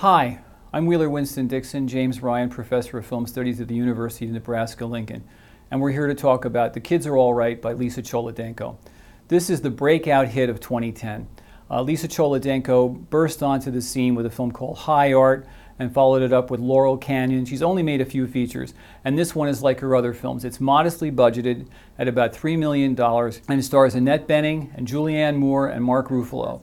Hi, I'm Wheeler Winston Dixon, James Ryan Professor of Film Studies at the University of Nebraska Lincoln, and we're here to talk about The Kids Are All Right by Lisa Cholodenko. This is the breakout hit of 2010. Uh, Lisa Cholodenko burst onto the scene with a film called High Art and followed it up with Laurel Canyon. She's only made a few features, and this one is like her other films. It's modestly budgeted at about $3 million and stars Annette Bening and Julianne Moore and Mark Ruffalo.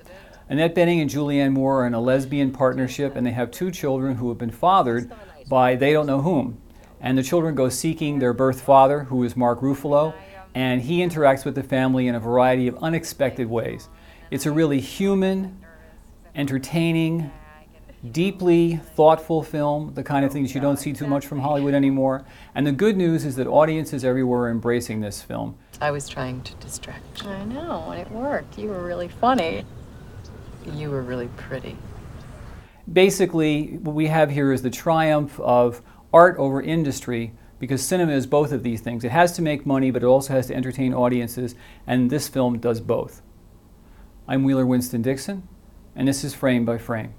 Annette Bening and Julianne Moore are in a lesbian partnership, and they have two children who have been fathered by they don't know whom. And the children go seeking their birth father, who is Mark Ruffalo, and he interacts with the family in a variety of unexpected ways. It's a really human, entertaining, deeply thoughtful film, the kind of things you don't see too much from Hollywood anymore. And the good news is that audiences everywhere are embracing this film. I was trying to distract you. I know, and it worked. You were really funny. You were really pretty. Basically, what we have here is the triumph of art over industry because cinema is both of these things. It has to make money, but it also has to entertain audiences, and this film does both. I'm Wheeler Winston Dixon, and this is Frame by Frame.